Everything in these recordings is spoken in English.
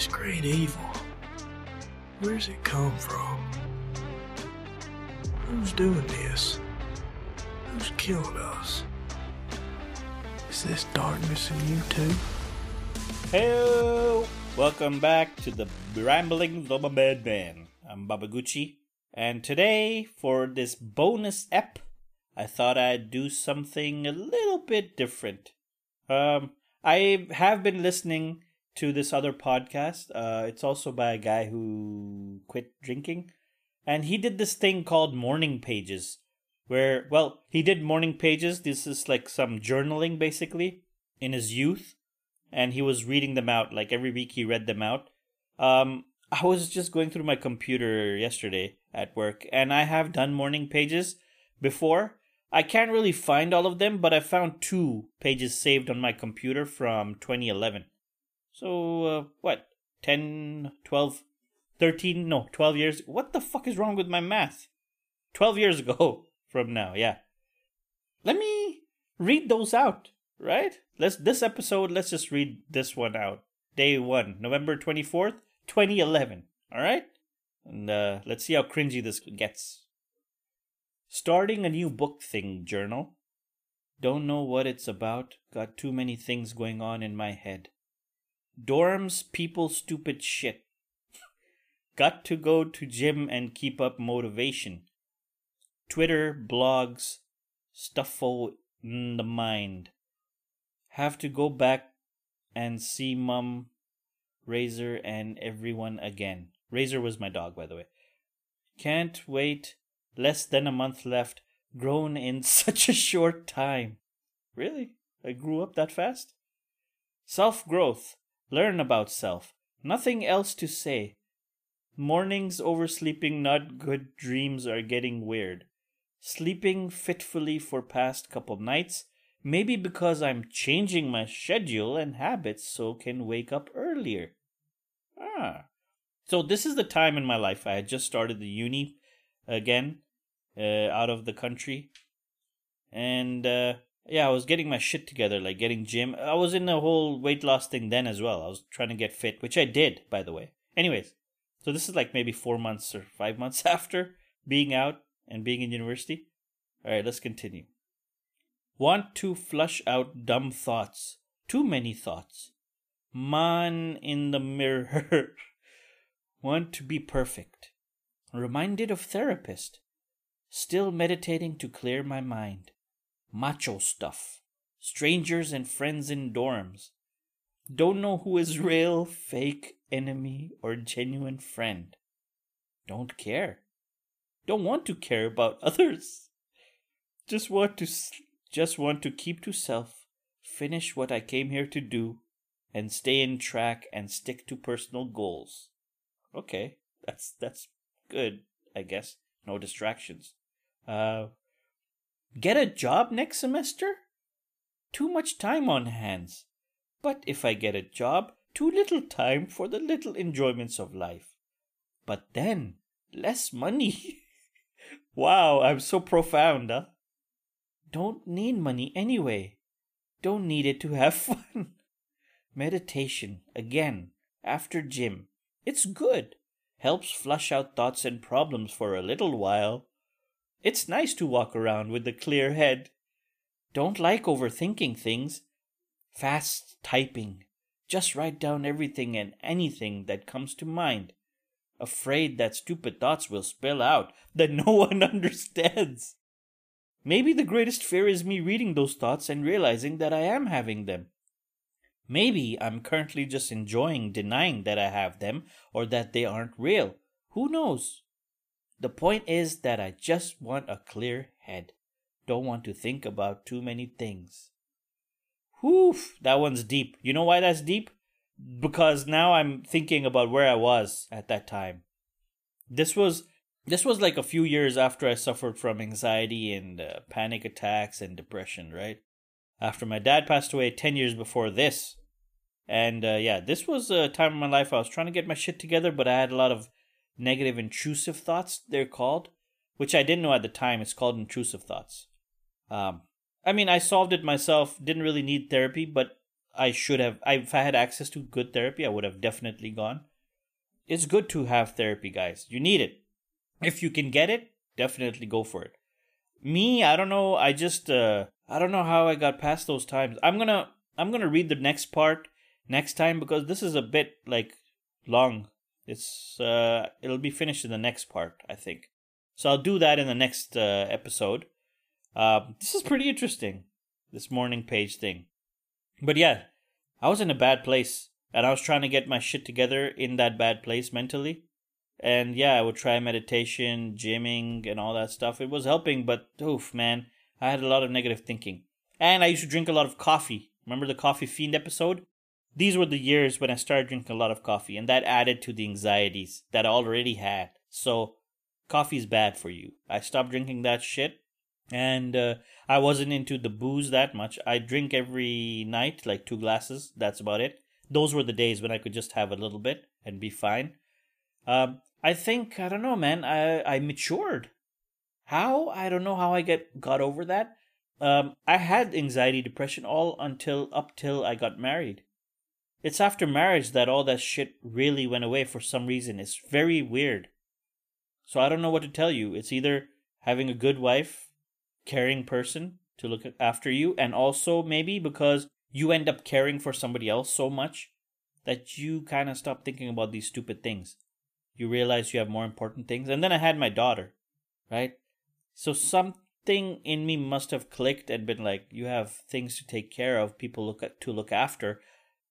This great evil, where's it come from? Who's doing this? Who's killing us? Is this darkness in you too? Hello! Welcome back to the Ramblings of a Madman. I'm Babaguchi, and today, for this bonus ep, I thought I'd do something a little bit different. Um, I have been listening to this other podcast. Uh, it's also by a guy who quit drinking. And he did this thing called morning pages, where, well, he did morning pages. This is like some journaling basically in his youth. And he was reading them out. Like every week he read them out. Um, I was just going through my computer yesterday at work, and I have done morning pages before. I can't really find all of them, but I found two pages saved on my computer from 2011. So, uh, what? 10, 12, 13, no, 12 years. What the fuck is wrong with my math? 12 years ago from now, yeah. Let me read those out, right? Let's this episode, let's just read this one out. Day 1, November 24th, 2011. All right? And uh, let's see how cringy this gets. Starting a new book thing journal. Don't know what it's about. Got too many things going on in my head. Dorms, people, stupid shit. Got to go to gym and keep up motivation. Twitter, blogs, stuffo in the mind. Have to go back and see mum, Razor, and everyone again. Razor was my dog, by the way. Can't wait. Less than a month left. Grown in such a short time. Really? I grew up that fast? Self growth. Learn about self. Nothing else to say. Mornings oversleeping, not good dreams are getting weird. Sleeping fitfully for past couple nights, maybe because I'm changing my schedule and habits so can wake up earlier. Ah. So this is the time in my life I had just started the uni again, uh, out of the country. And uh, yeah, I was getting my shit together, like getting gym. I was in the whole weight loss thing then as well. I was trying to get fit, which I did, by the way. Anyways, so this is like maybe four months or five months after being out and being in university. All right, let's continue. Want to flush out dumb thoughts, too many thoughts. Man in the mirror. Want to be perfect. Reminded of therapist. Still meditating to clear my mind macho stuff, strangers and friends in dorms. Don't know who is real, fake, enemy, or genuine friend. Don't care. Don't want to care about others. Just want to just want to keep to self, finish what I came here to do, and stay in track and stick to personal goals. Okay, that's that's good, I guess. No distractions. Uh Get a job next semester? Too much time on hands. But if I get a job, too little time for the little enjoyments of life. But then, less money. wow, I'm so profound, huh? Don't need money anyway. Don't need it to have fun. Meditation, again, after gym. It's good. Helps flush out thoughts and problems for a little while. It's nice to walk around with a clear head. Don't like overthinking things. Fast typing. Just write down everything and anything that comes to mind. Afraid that stupid thoughts will spill out, that no one understands. Maybe the greatest fear is me reading those thoughts and realizing that I am having them. Maybe I'm currently just enjoying denying that I have them or that they aren't real. Who knows? The point is that I just want a clear head. Don't want to think about too many things. Whew, that one's deep. You know why that's deep? Because now I'm thinking about where I was at that time. This was this was like a few years after I suffered from anxiety and uh, panic attacks and depression, right? After my dad passed away 10 years before this. And uh, yeah, this was a time in my life I was trying to get my shit together, but I had a lot of negative intrusive thoughts they're called which i didn't know at the time it's called intrusive thoughts um, i mean i solved it myself didn't really need therapy but I should have. If I had access to good therapy, I would have definitely gone. It's good to have therapy, guys. You need it. If you can get it, definitely go for it. Me, I don't know. I just, uh, I don't know how I got past those times. I'm gonna, I'm gonna read the next part next time because this is a bit like long. It's, uh, it'll be finished in the next part, I think. So I'll do that in the next uh, episode. Uh, this is pretty interesting. This morning page thing. But yeah, I was in a bad place and I was trying to get my shit together in that bad place mentally. And yeah, I would try meditation, gymming, and all that stuff. It was helping, but oof, man, I had a lot of negative thinking. And I used to drink a lot of coffee. Remember the Coffee Fiend episode? These were the years when I started drinking a lot of coffee, and that added to the anxieties that I already had. So, coffee's bad for you. I stopped drinking that shit, and uh, I wasn't into the booze that much. I drink every night, like two glasses. That's about it. Those were the days when I could just have a little bit and be fine. Um, I think I don't know, man. I I matured. How I don't know how I get got over that. Um, I had anxiety, depression all until up till I got married. It's after marriage that all that shit really went away for some reason. It's very weird. So I don't know what to tell you. It's either having a good wife, caring person to look after you, and also maybe because you end up caring for somebody else so much that you kind of stop thinking about these stupid things. You realize you have more important things. And then I had my daughter, right? So something in me must have clicked and been like, you have things to take care of, people look at, to look after.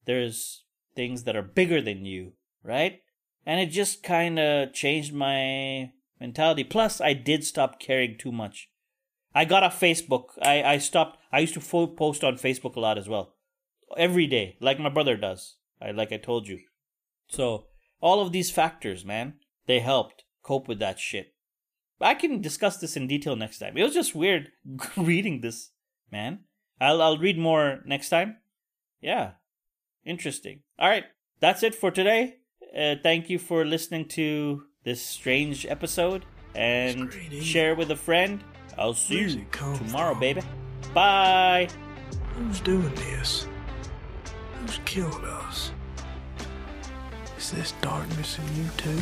There's things that are bigger than you, right? And it just kind of changed my mentality. Plus, I did stop caring too much. I got off Facebook. I, I stopped. I used to post on Facebook a lot as well. Every day, like my brother does. I, like I told you. So, all of these factors, man, they helped cope with that shit. I can discuss this in detail next time. It was just weird reading this, man. I'll I'll read more next time. Yeah. Interesting. All right. That's it for today. Uh, thank you for listening to this strange episode and share with a friend. I'll see you tomorrow, from? baby. Bye. Who's doing this? Who's killed us? Is this darkness in you too?